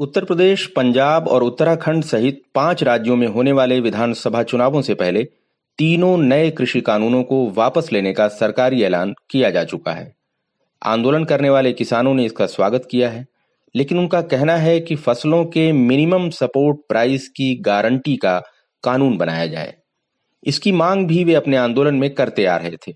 उत्तर प्रदेश, पंजाब और उत्तराखंड सहित पाँच राज्यों में होने वाले विधानसभा चुनावों से पहले तीनों नए कृषि कानूनों को वापस लेने का सरकारी ऐलान किया जा चुका है। आंदोलन करने वाले किसानों ने इसका स्वागत किया है, लेकिन उनका कहना है कि फ़सलों के मिनिमम सपोर्ट प्राइस की गारंटी का कानून बनाया जाए। इसकी मांग भी वे अपने आंदोलन में करते आ रहे थे।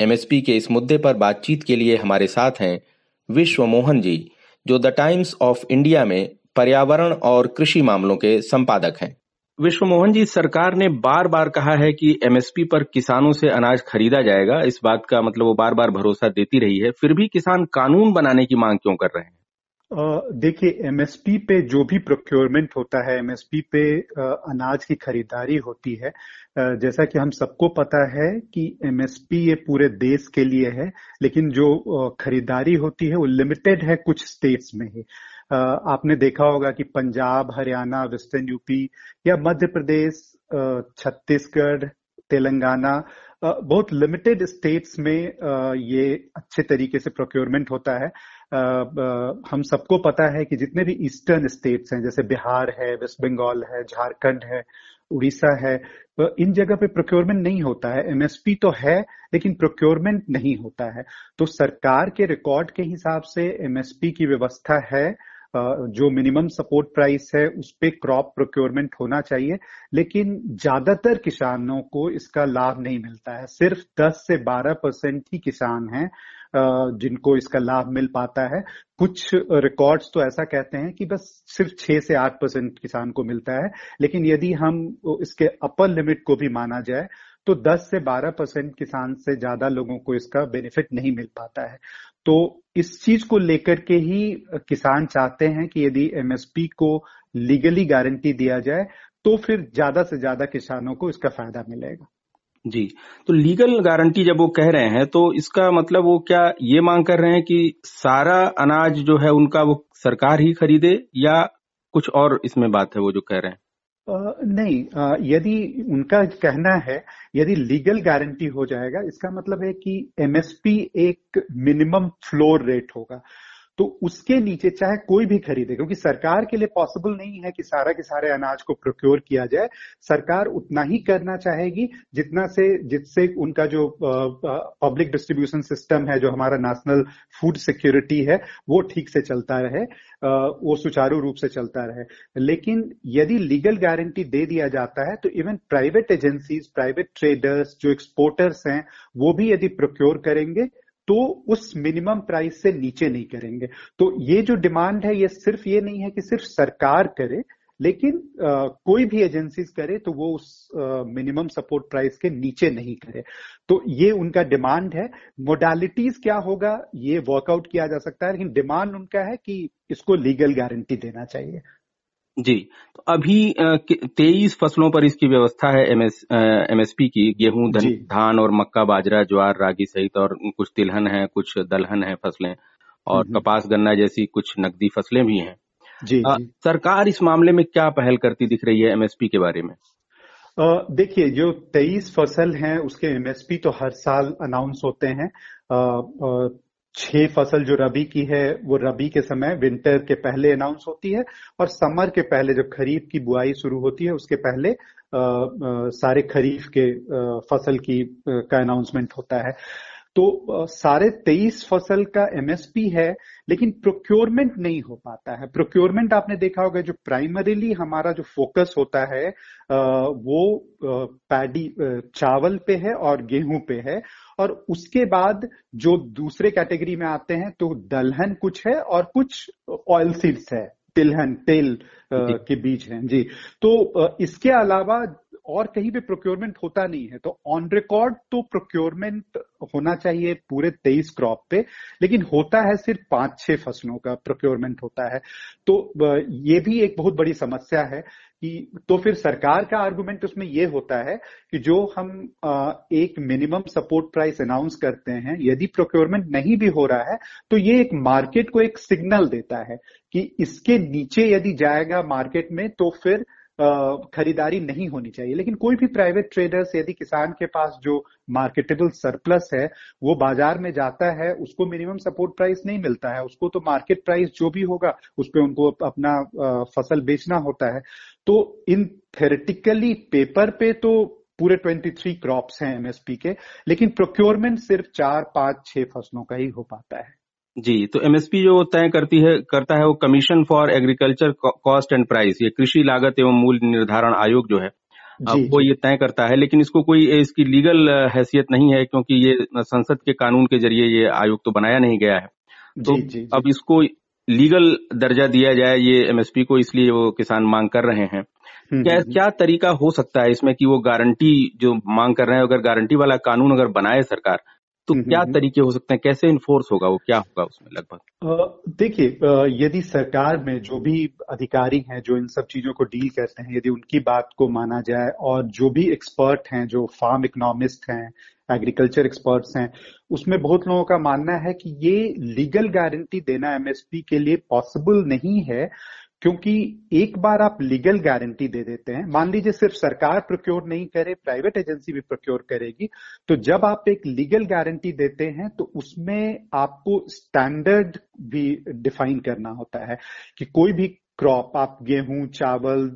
एमएसपी के इस मुद्दे पर बातचीत के लिए हमारे साथ हैं विश्व मोहन जी जो द टाइम्स ऑफ़ इंडिया में पर्यावरण और कृषि मामलों के संपादक हैं। विश्व मोहन जी, सरकार ने बार बार कहा है कि एमएसपी पर किसानों से अनाज खरीदा जाएगा। इस बात का मतलब वो बार बार भरोसा देती रही है। फिर भी किसान कानून बनाने की मांग क्यों कर रहे हैं? देखिए एमएसपी पे जो भी प्रोक्योरमेंट होता है एमएसपी पे अनाज की खरीदारी होती है। जैसा कि हम सबको पता है कि एमएसपी ये पूरे देश के लिए है, लेकिन जो खरीदारी होती है वो लिमिटेड है कुछ स्टेट्स में ही। आपने देखा होगा कि पंजाब, हरियाणा वेस्टर्न यूपी या मध्य प्रदेश छत्तीसगढ़, तेलंगाना बहुत लिमिटेड स्टेट्स में ये अच्छे तरीके से प्रोक्योरमेंट होता है। हम सबको पता है कि जितने भी ईस्टर्न स्टेट्स हैं, जैसे बिहार है, वेस्ट बंगाल है, झारखंड है, उड़ीसा है इन जगह पे प्रोक्योरमेंट नहीं होता है। एमएसपी तो है, लेकिन प्रोक्योरमेंट नहीं होता है। तो सरकार के रिकॉर्ड के हिसाब से एमएसपी की व्यवस्था है। जो मिनिमम सपोर्ट प्राइस है, उस पर क्रॉप प्रोक्योरमेंट होना चाहिए। लेकिन ज़्यादातर किसानों को इसका लाभ नहीं मिलता है। सिर्फ़ 10 से 12 परसेंट ही किसान हैं। जिनको इसका लाभ मिल पाता है। कुछ रिकॉर्ड्स तो ऐसा कहते हैं कि बस सिर्फ़ छह से आठ परसेंट किसान को मिलता है, लेकिन यदि हम इसके अपर लिमिट को भी माना जाए तो 10 से 12 परसेंट किसान से ज़्यादा लोगों को इसका बेनिफिट नहीं मिल पाता है। तो इस चीज़ को लेकर के ही किसान चाहते हैं कि यदि एमएसपी को लीगली गारंटी दिया जाए तो फिर ज़्यादा से ज़्यादा किसानों को इसका फ़ायदा मिलेगा। जी। तो लीगल गारंटी जब वो कह रहे हैं तो इसका मतलब वो क्या ये मांग कर रहे हैं कि सारा अनाज जो है उनका वो सरकार ही खरीदे या कुछ और इसमें बात है वो जो कह रहे हैं? नहीं यदि उनका कहना है, यदि लीगल गारंटी हो जाएगा, इसका मतलब है कि एमएसपी एक मिनिमम फ्लोर रेट होगा। तो उसके नीचे चाहे कोई भी खरीदे, क्योंकि सरकार के लिए पॉसिबल नहीं है कि सारा के सारे अनाज को प्रोक्योर किया जाए। सरकार उतना ही करना चाहेगी जितना से, जिससे उनका जो पब्लिक डिस्ट्रीब्यूशन सिस्टम है, जो हमारा नेशनल फ़ूड सिक्योरिटी है, वो ठीक से चलता रहे वो सुचारू रूप से चलता रहे। लेकिन यदि लीगल गारंटी दे दिया जाता है तो even private agencies private traders जो एक्सपोर्टर्स हैं, वो भी यदि प्रोक्योर करेंगे तो उस मिनिमम प्राइस से नीचे नहीं करेंगे। तो ये जो डिमांड है ये सिर्फ़ ये नहीं है कि सिर्फ़ सरकार करे लेकिन आ, कोई भी एजेंसीज करे तो वो उस मिनिमम सपोर्ट प्राइस के नीचे नहीं करे। तो ये उनका डिमांड है। मोडालिटीज क्या होगा ये वर्कआउट किया जा सकता है लेकिन डिमांड उनका है कि इसको लीगल गारंटी देना चाहिए। जी तो अभी तेईस फ़सलों पर इसकी व्यवस्था है एमएस एमएसपी की गेहूँ धान और मक्का बाजरा ज्वार रागी सहित और कुछ तिलहन है कुछ दलहन है फ़सलें और कपास गन्ना जैसी कुछ नकदी फ़सलें भी हैं। जी, आ, जी। सरकार इस मामले में क्या पहल करती दिख रही है एमएसपी के बारे में? देखिए जो तेईस फ़सल हैं उसके एमएसपी तो हर साल अनाउंस होते हैं। छह फ़सल जो रबी की है वो रबी के समय विंटर के पहले अनाउंस होती है और समर के पहले जब खरीफ की बुआई शुरू होती है उसके पहले आ, आ, सारे खरीफ के आ, फ़सल की आ, का अनाउंसमेंट होता है। तो सारे तेईस फ़सल का एमएसपी है लेकिन प्रोक्योरमेंट नहीं हो पाता है। प्रोक्योरमेंट आपने देखा होगा जो प्राइमरीली हमारा जो फोकस होता है वो पैडी चावल पे है और गेहूँ पे है। और उसके बाद जो दूसरे कैटेगरी में आते हैं तो दलहन कुछ है और कुछ ऑयल सीड्स है। तिलहन तेल के बीज हैं जी। तो इसके अलावा और कहीं भी प्रोक्योरमेंट होता नहीं है तो ऑन रिकॉर्ड तो प्रोक्योरमेंट होना चाहिए पूरे तेईस क्रॉप पे, लेकिन होता है सिर्फ़ पाँच छह फ़सलों का प्रोक्योरमेंट होता है। तो ये भी एक बहुत बड़ी समस्या है कि तो फिर सरकार का आर्गुमेंट उसमें ये होता है कि जो हम एक मिनिमम सपोर्ट प्राइस अनाउंस करते हैं, यदि प्रोक्योरमेंट नहीं भी हो रहा है तो ये एक मार्केट को एक सिग्नल देता है कि इसके नीचे यदि जाएगा मार्केट में तो फिर खरीदारी नहीं होनी चाहिए। लेकिन कोई भी प्राइवेट ट्रेडर्स यदि किसान के पास जो मार्केटेबल सरप्लस है, वो बाज़ार में जाता है, उसको मिनिमम सपोर्ट प्राइस नहीं मिलता है। उसको तो मार्केट प्राइस जो भी होगा, उस पर उनको अपना फ़सल बेचना होता है। तो इन थेरेटिकली पेपर पे तो पूरे 23 क्रॉप्स हैं एमएसपी के, लेकिन प्रोक्योरमेंट सिर्फ़ चार, पाँच, छह फ़सलों का ही हो पाता है। जी तो एमएसपी जो तय करती है करता है वो commission for agriculture cost and price ये कृषि लागत एवं मूल्य निर्धारण आयोग जो है। जी, वो ये तय करता है लेकिन इसको कोई इसकी लीगल हैसियत नहीं है क्योंकि ये संसद के कानून के ज़रिए ये आयोग तो बनाया नहीं गया है। तो जी, जी. अब इसको लीगल दर्जा दिया जाए ये एमएसपी को इसलिए वो किसान मांग कर रहे हैं। हम्म, क्या हम्म, क्या तरीका हो सकता है इसमें कि वो गारंटी जो मांग कर रहे हैं अगर गारंटी वाला कानून अगर बनाए सरकार तो क्या तरीके हो सकते हैं? कैसे इन्फोर्स होगा वो? क्या होगा उसमें लगभग? देखिए यदि सरकार में जो भी अधिकारी हैं जो इन सब चीज़ों को डील करते हैं यदि उनकी बात को माना जाए और जो भी एक्सपर्ट हैं जो फार्म इकोनॉमिस्ट हैं एग्रीकल्चर एक्सपर्ट्स हैं उसमें बहुत लोगों का मानना है कि ये लीगल गारंटी देना एमएसपी के लिए पॉसिबल नहीं है। क्योंकि एक बार आप लीगल गारंटी दे देते हैं, मान लीजिए सिर्फ़ सरकार प्रोक्योर नहीं करे प्राइवेट एजेंसी भी प्रोक्योर करेगी तो जब आप एक लीगल गारंटी देते हैं तो उसमें आपको स्टैंडर्ड भी डिफाइन करना होता है कि कोई भी क्रॉप, आप गेहूँ, चावल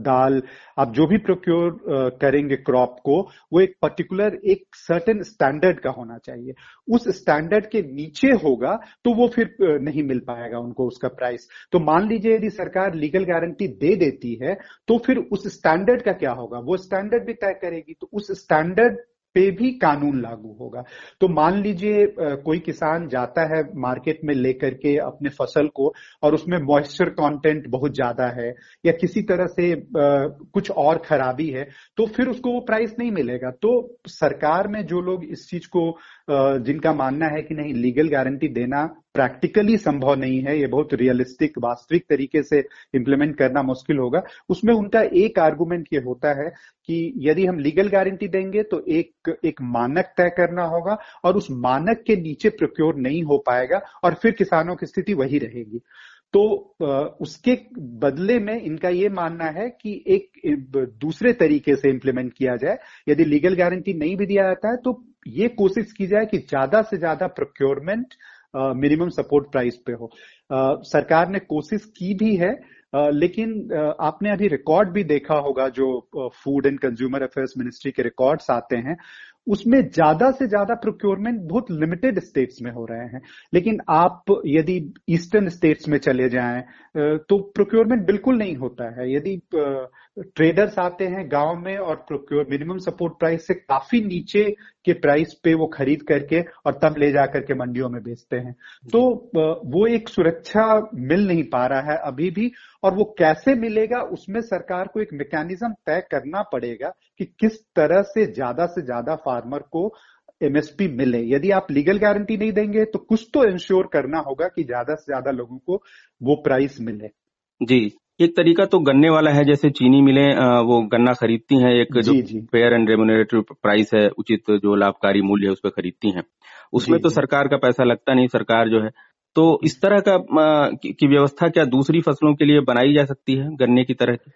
दाल, आप जो भी प्रोक्योर करेंगे क्रॉप को, वो एक पर्टिकुलर एक सर्टेन स्टैंडर्ड का होना चाहिए। उस स्टैंडर्ड के नीचे होगा तो वो फिर नहीं मिल पाएगा उनको उसका प्राइस तो मान लीजिए यदि सरकार लीगल गारंटी दे देती है तो फिर उस स्टैंडर्ड का क्या होगा? वो स्टैंडर्ड भी तय करेगी तो उस स्टैंडर्ड पे भी कानून लागू होगा। तो मान लीजिए कोई किसान जाता है मार्केट में लेकर के अपने फ़सल को और उसमें मॉइस्चर कंटेंट बहुत ज़्यादा है या किसी तरह से कुछ और खराबी है तो फिर उसको वो प्राइस नहीं मिलेगा। तो सरकार में जो लोग इस चीज़ को जिनका मानना है कि नहीं लीगल गारंटी देना प्रैक्टिकली संभव नहीं है, ये बहुत रियलिस्टिक वास्तविक तरीके से इंप्लीमेंट करना मुश्किल होगा, उसमें उनका एक आर्गुमेंट ये होता है कि यदि हम लीगल गारंटी देंगे तो एक एक मानक तय करना होगा और उस मानक के नीचे प्रोक्योर नहीं हो पाएगा और फिर किसानों की स्थिति वही रहेगी। तो उसके बदले में इनका ये मानना है कि एक दूसरे तरीके से इम्प्लीमेंट किया जाए। यदि लीगल गारंटी नहीं भी दिया जाता है तो ये कोशिश की जाए कि ज़्यादा से ज़्यादा प्रोक्योरमेंट मिनिमम सपोर्ट प्राइस पे हो। uh, सरकार ने कोशिश की भी है लेकिन आपने अभी रिकॉर्ड भी देखा होगा जो food and consumer affairs ministry के रिकॉर्ड्स आते हैं, उसमें ज़्यादा से ज़्यादा प्रोक्योरमेंट बहुत लिमिटेड स्टेट्स में हो रहे हैं। लेकिन आप यदि ईस्टर्न स्टेट्स में चले जाएँ तो प्रोक्योरमेंट बिल्कुल नहीं होता है। यदि ट्रेडर्स आते हैं गाँव में और प्रोक्योर मिनिमम सपोर्ट प्राइस से काफ़ी नीचे के प्राइस पे वो खरीद करके और तब ले जाकर के मंडियों में बेचते हैं। तो वो एक सुरक्षा मिल नहीं पा रहा है अभी भी और वो कैसे मिलेगा उसमें सरकार को एक मैकेनिज्म तय करना पड़ेगा कि किस तरह से ज़्यादा से ज़्यादा फार्मर को एमएसपी मिले। यदि आप लीगल गारंटी नहीं देंगे तो कुछ तो इंश्योर करना होगा कि ज़्यादा से ज़्यादा लोगों को वो प्राइस मिले। जी। एक तरीका तो गन्ने वाला है जैसे चीनी मिले वो गन्ना खरीदती हैं एक जो फेयर एंड रेमोनेटरी प्राइस है उचित जो लाभकारी मूल्य है उस पर खरीदती हैं। उसमें तो सरकार का पैसा लगता नहीं सरकार जो है। तो इस तरह का की व्यवस्था क्या दूसरी फ़सलों के लिए बनाई जा सकती है गन्ने की तरह? की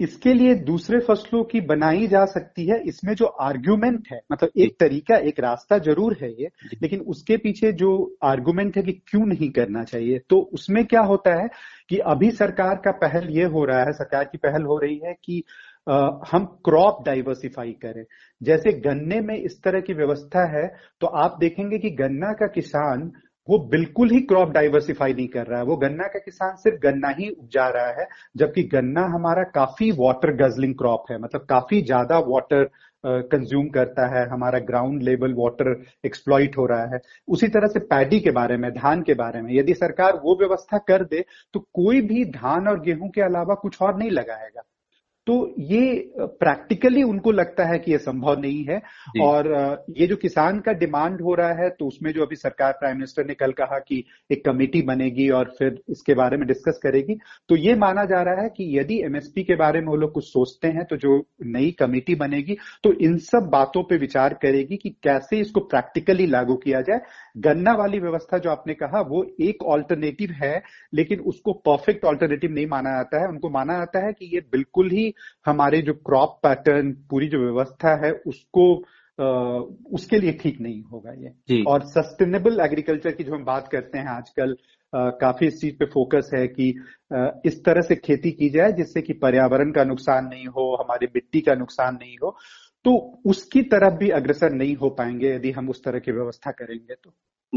इसके लिए दूसरे फ़सलों की बनाई जा सकती है। इसमें जो आर्ग्यूमेंट है मतलब एक तरीका एक रास्ता ज़रूर है ये लेकिन उसके पीछे जो आर्ग्यूमेंट है कि क्यों नहीं करना चाहिए तो उसमें क्या होता है कि अभी सरकार का पहल ये हो रहा है सरकार की पहल हो रही है कि आ, हम क्रॉप डाइवर्सिफाई करें। जैसे गन्ने में इस तरह की व्यवस्था है तो आप देखेंगे कि गन्ना का किसान वो बिल्कुल ही क्रॉप डाइवर्सिफाई नहीं कर रहा है। वो गन्ना का किसान सिर्फ़ गन्ना ही उपजा रहा है, जबकि गन्ना हमारा काफ़ी वाटर गजलिंग क्रॉप है मतलब काफ़ी ज़्यादा वाटर कंज्यूम करता है, हमारा ग्राउंड लेवल वाटर एक्सप्लॉइट हो रहा है। उसी तरह से पैडी के बारे में, धान के बारे में, यदि सरकार वो व्यवस्था कर दे तो कोई भी धान और गेहूँ के अलावा कुछ और नहीं लगाएगा। तो ये प्रैक्टिकली उनको लगता है कि ये संभव नहीं है और ये जो किसान का डिमांड हो रहा है तो उसमें जो अभी सरकार प्राइम मिनिस्टर ने कल कहा कि एक कमेटी बनेगी और फिर इसके बारे में डिस्कस करेगी तो ये माना जा रहा है कि यदि एमएसपी के बारे में वो लोग कुछ सोचते हैं तो जो नई कमेटी बनेगी तो इन सब बातों पर विचार करेगी कि कैसे इसको प्रैक्टिकली लागू किया जाए। गन्ना वाली व्यवस्था जो आपने कहा वो एक ऑल्टरनेटिव है लेकिन उसको परफेक्ट ऑल्टरनेटिव नहीं माना जाता है। उनको माना जाता है कि ये बिल्कुल ही हमारे जो क्रॉप पैटर्न पूरी जो व्यवस्था है उसको आ, उसके लिए ठीक नहीं होगा ये। और सस्टेनेबल एग्रीकल्चर की जो हम बात करते हैं आजकल आ, काफ़ी इस चीज़ पे फोकस है कि आ, इस तरह से खेती की जाए जिससे कि पर्यावरण का नुकसान नहीं हो हमारी मिट्टी का नुकसान नहीं हो तो उसकी तरफ़ भी अग्रसर नहीं हो पाएँगे यदि हम उस तरह की व्यवस्था करेंगे तो।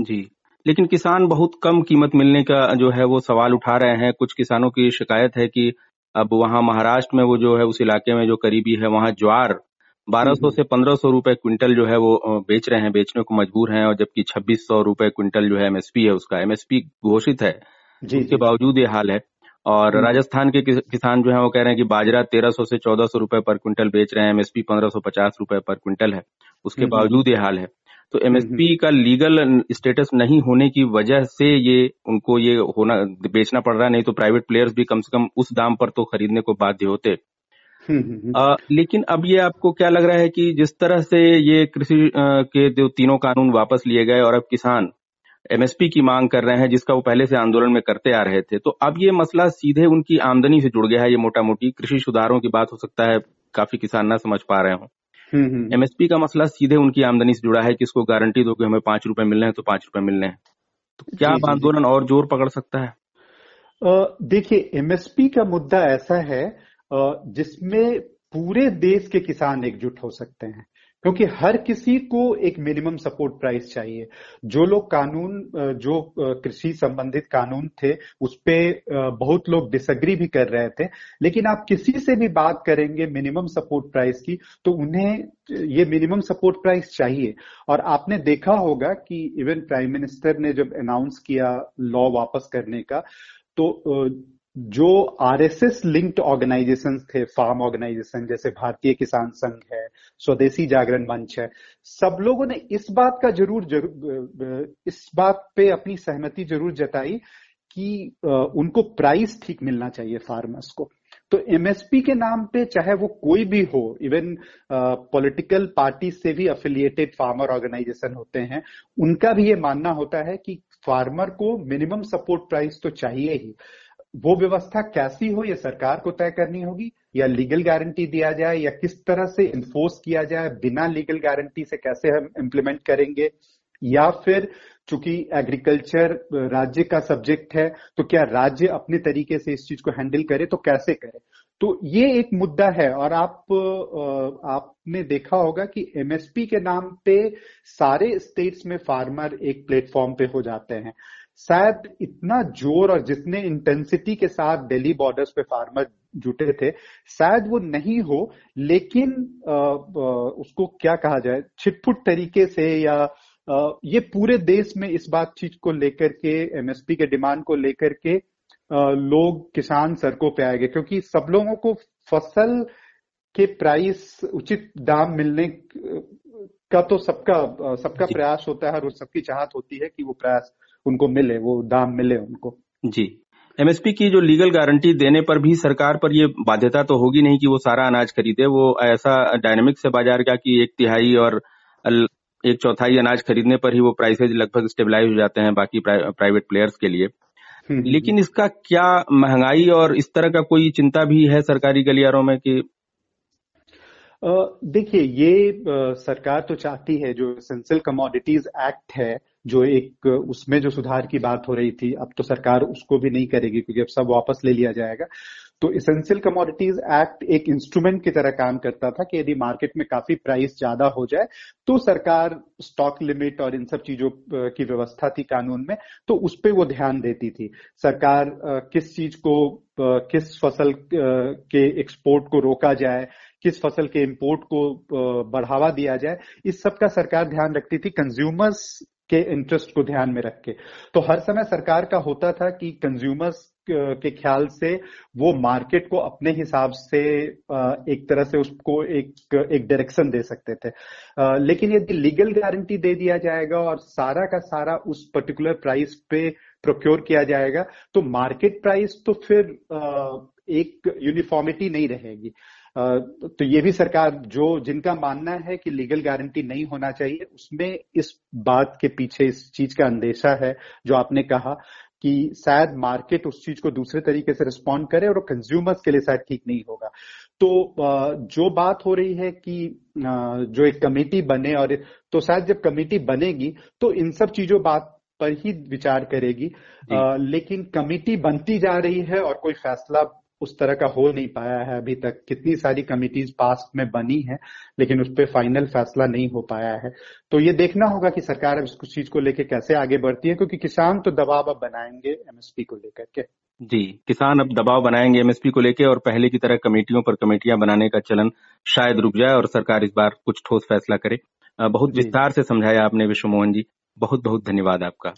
जी। लेकिन किसान बहुत कम कीमत मिलने का जो है वो सवाल उठा रहे हैं। कुछ किसानों की शिकायत है कि अब वहाँ महाराष्ट्र में वो जो है उस इलाके में जो करीबी है वहाँ ज्वार 1200 से 1500 रुपए क्विंटल जो है वो बेच रहे हैं बेचने को मजबूर हैं और जबकि 2600 रुपए क्विंटल जो है एमएसपी है उसका। एमएसपी घोषित है। उसके बावजूद ये हाल है। और हम्म। राजस्थान के किसान जो है वो कह रहे हैं कि बाजरा 1300 से 1400 रुपए पर क्विंटल बेच रहे हैं एमएसपी 1550 रुपए पर क्विंटल है। उसके हम्म, हम्म। बावजूद ये हाल है। तो एमएसपी का लीगल स्टेटस नहीं होने की वजह से ये उनको ये होना बेचना पड़ रहा है नहीं तो प्राइवेट प्लेयर्स भी कम से कम उस दाम पर तो खरीदने को बाध्य होते। आ, लेकिन अब ये आपको क्या लग रहा है कि जिस तरह से ये कृषि के जो तीनों कानून वापस लिए गए और अब किसान एमएसपी की मांग कर रहे हैं जिसका वो पहले से आंदोलन में करते आ रहे थे तो अब ये मसला सीधे उनकी आमदनी से जुड़ गया है ये मोटा मोटी कृषि सुधारों की बात हो सकता है काफ़ी किसान ना समझ पा रहे हो। एमएसपी हम्म, हम्म। का मसला सीधे उनकी आमदनी से जुड़ा है कि इसको गारंटी दो कि हमें पाँच रुपए मिलने हैं तो पाँच रुपए मिलने हैं। तो क्या आंदोलन और ज़ोर पकड़ सकता है? देखिए एमएसपी का मुद्दा ऐसा है जिसमें पूरे देश के किसान एकजुट हो सकते हैं। क्योंकि हर किसी को एक मिनिमम सपोर्ट प्राइस चाहिए। जो लोग कानून जो कृषि संबंधित कानून थे, उस पर बहुत लोग डिसग्री भी कर रहे थे। लेकिन आप किसी से भी बात करेंगे मिनिमम सपोर्ट प्राइस की तो उन्हें, ये मिनिमम सपोर्ट प्राइस चाहिए। और आपने देखा होगा कि इवन प्राइम मिनिस्टर ने जब अनाउंस किया लॉ वापस करने का तो जो आरएसएस लिंक्ड ऑर्गेनाइजेशन थे फार्म ऑर्गेनाइजेशन जैसे भारतीय किसान संघ है स्वदेशी जागरण मंच है सब लोगों ने इस बात का ज़रूर, ज़रूर इस बात पे अपनी सहमति ज़रूर जताई कि उनको प्राइस ठीक मिलना चाहिए फार्मर्स को। तो एमएसपी के नाम पे चाहे वो कोई भी हो इवन पॉलिटिकल पार्टी से भी अफिलिएटेड फार्मर ऑर्गेनाइजेशन होते हैं उनका भी ये मानना होता है कि फार्मर को मिनिमम सपोर्ट प्राइस तो चाहिए ही। वो व्यवस्था कैसी हो ये सरकार को तय करनी होगी? या लीगल गारंटी दिया जाए? या किस तरह से इन्फोर्स किया जाए? बिना लीगल गारंटी से कैसे हम इम्प्लीमेंट करेंगे? या फिर चूँकि एग्रीकल्चर राज्य का सब्जेक्ट है तो क्या राज्य अपने तरीके से इस चीज़ को हैंडल करे? तो कैसे करे? तो ये एक मुद्दा है। और आप आपने देखा होगा कि एमएसपी के नाम पे सारे स्टेट्स में फार्मर एक प्लेटफॉर्म पे हो जाते हैं। शायद इतना ज़ोर और जितने इंटेंसिटी के साथ दिल्ली बॉर्डर्स पे फार्मर जुटे थे शायद वो नहीं हो लेकिन आ, आ, उसको क्या कहा जाए छिटपुट तरीके से या आ, ये पूरे देश में इस बात चीज़ को लेकर के एमएसपी के डिमांड को लेकर के लोग किसान सड़कों पे आएँगे क्योंकि सब लोगों को फ़सल के प्राइस उचित दाम मिलने का तो सबका सबका प्रयास होता है और सबकी चाहत होती है कि वो प्रयास उनको मिले वो दाम मिले उनको। जी। एमएसपी की जो लीगल गारंटी देने पर भी सरकार पर ये बाध्यता तो होगी नहीं कि वो सारा अनाज खरीदे। वो ऐसा डायनेमिक से बाज़ार का कि एक तिहाई और एक चौथाई अनाज खरीदने पर ही वो प्राइसेज लगभग स्टेबलाइज हो जाते हैं बाकी प्राइवेट प्लेयर्स के लिए। हम्म, हम्म, लेकिन हम्म। इसका क्या महँगाई और इस तरह का कोई चिंता भी है सरकारी गलियारों में कि देखिए ये सरकार तो चाहती है जो एसेंशियल कमोडिटीज एक्ट है जो एक, उसमें जो सुधार की बात हो रही थी, अब तो सरकार उसको भी नहीं करेगी क्योंकि अब सब वापस ले लिया जाएगा। तो इसेंशियल कमोडिटीज एक्ट एक इंस्ट्रूमेंट की तरह काम करता था कि यदि मार्केट में काफ़ी प्राइस ज़्यादा हो जाए तो सरकार स्टॉक लिमिट और इन सब चीज़ों की व्यवस्था थी कानून में तो उस पर वो ध्यान देती थी। सरकार किस चीज़ को किस फ़सल के एक्सपोर्ट को रोका जाए, किस फ़सल के इंपोर्ट को बढ़ावा दिया जाए, इस सब का सरकार ध्यान रखती थी। कंज्यूमर्स के इंटरेस्ट को ध्यान में रख के। तो हर समय सरकार का होता था कि कंज्यूमर्स के ख्याल से वो मार्केट को अपने हिसाब से एक तरह से उसको एक एक डायरेक्शन दे सकते थे। लेकिन यदि लीगल गारंटी दे दिया जाएगा और सारा का सारा उस पर्टिकुलर प्राइस पे प्रोक्योर किया जाएगा तो मार्केट प्राइस तो फिर एक यूनिफॉर्मिटी नहीं रहेगी। तो ये भी सरकार जो जिनका मानना है कि लीगल गारंटी नहीं होना चाहिए उसमें इस बात के पीछे इस चीज़ का अंदेशा है जो आपने कहा कि शायद मार्केट उस चीज़ को दूसरे तरीके से रिस्पॉन्ड करे और कंज्यूमर्स के लिए शायद ठीक नहीं होगा। तो जो बात हो रही है कि जो एक कमेटी बने और तो शायद जब कमेटी बनेगी तो इन सब चीज़ों बात पर ही विचार करेगी। आ, लेकिन कमेटी बनती जा रही है और कोई फैसला उस तरह का हो नहीं पाया है अभी तक। कितनी सारी कमिटीज पास में बनी है लेकिन उस पर फाइनल फैसला नहीं हो पाया है। तो ये देखना होगा कि सरकार अब इस चीज़ को लेकर कैसे आगे बढ़ती है क्योंकि किसान तो दबाव अब बनाएँगे एमएसपी को लेकर के। जी किसान अब दबाव बनाएँगे एमएसपी को लेकर और पहले की तरह कमेटियों पर कमेटियाँ बनाने का चलन शायद रुक जाए और सरकार इस बार कुछ ठोस फैसला करे। बहुत विस्तार से समझाया आपने विश्व मोहन जी। बहुत बहुत धन्यवाद आपका।